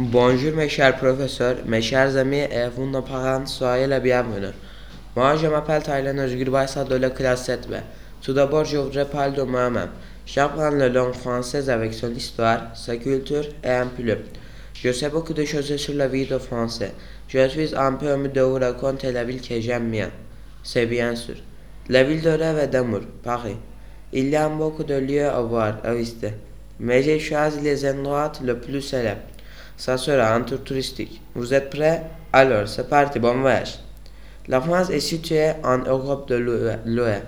Bonjour mes chers professeurs, mes chers amis et vos nos parents, soyez les bienvenus. Moi je m'appelle Taylan Özgür Baysa de la classe 7B. Tout d'abord je voudrais parler de moi-même. J'apprends la langue française avec son histoire, sa culture et un peu. Je sais beaucoup de choses sur la vie de français. Je suis un peu envie de vous raconter la ville que j'aime bien. C'est bien sûr. La ville de rêve et d'amour, Paris. Il y a beaucoup de lieux à voir, à visiter. Mais j'ai choisi les endroits les plus célèbres. Ça sera un tour touristique. Vous êtes prêts Alors, c'est parti, bon voyage. La France est située en Europe de l'Ouest.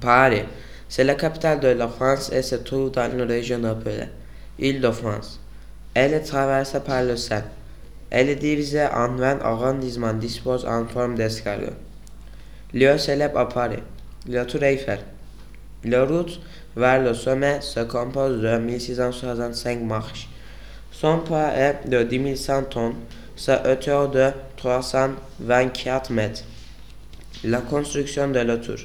Paris, c'est la capitale de la France et se trouve dans une région appelée Île-de-France. Elle est traversée par le Seine. Elle est divisée en 20 arrondissements disposés en forme d'escalier. Lieu célèbre à Paris, la Tour Eiffel. La route vers le sommet se compose de 1665 marches. Son poids est de 10 100 tonnes, sa hauteur de 324 mètres. La construction de la tour.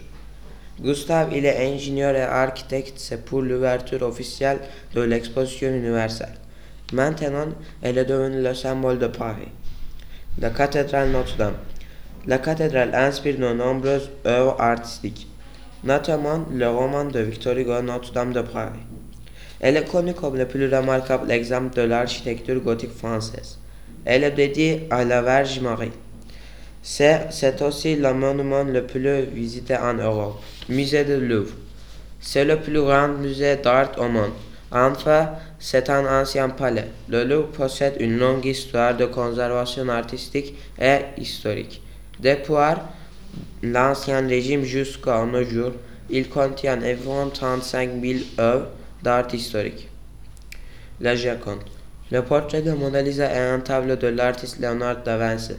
Gustave, il est ingénieur et architecte, c'est pour l'ouverture officielle de l'exposition universelle. Maintenant, elle est devenue le symbole de Paris. La cathédrale Notre-Dame. La cathédrale inspire de nombreuses œuvres artistiques, notamment le roman de Victor Hugo Notre-Dame de Paris. Elle connue comme le plus remarquable exemple de l'architecture gothique française. Elle est dédiée à la Vierge Marie. C'est aussi le monument le plus visité en Europe. Musée du Louvre. C'est le plus grand musée d'art au monde. Enfin, c'est un ancien palais. Le Louvre possède une longue histoire de conservation artistique et historique. Depuis l'ancien régime jusqu'à nos jours, il contient environ 35 000 œuvres d'art historique. La Joconde. Le portrait de Mona Lisa est un tableau de l'artiste Leonardo da Vinci.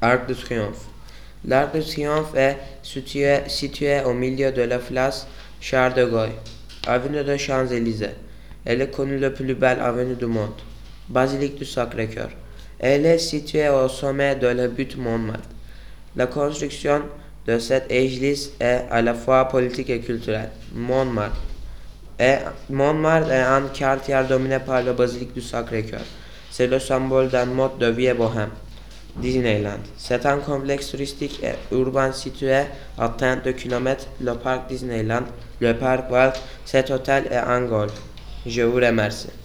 Arc de Triomphe. L'Arc de Triomphe est situé, situé au milieu de la place Charles de Gaulle, avenue de Champs-Élysées. Elle est connue la plus belle avenue du monde, basilique du Sacré-Cœur. Elle est située au sommet de la butte Montmartre. La construction de cette église est à la fois politique et culturelle. Montmartre. Et Montmartre est un quartier dominé par la basilique du Sacré-Cœur. C'est le symbole d'un mode de vie bohème. Disneyland. C'est un complexe touristique et urbain situé à 32 km le parc Disneyland, le parc Walt, cet hôtel est un golf. Je vous remercie.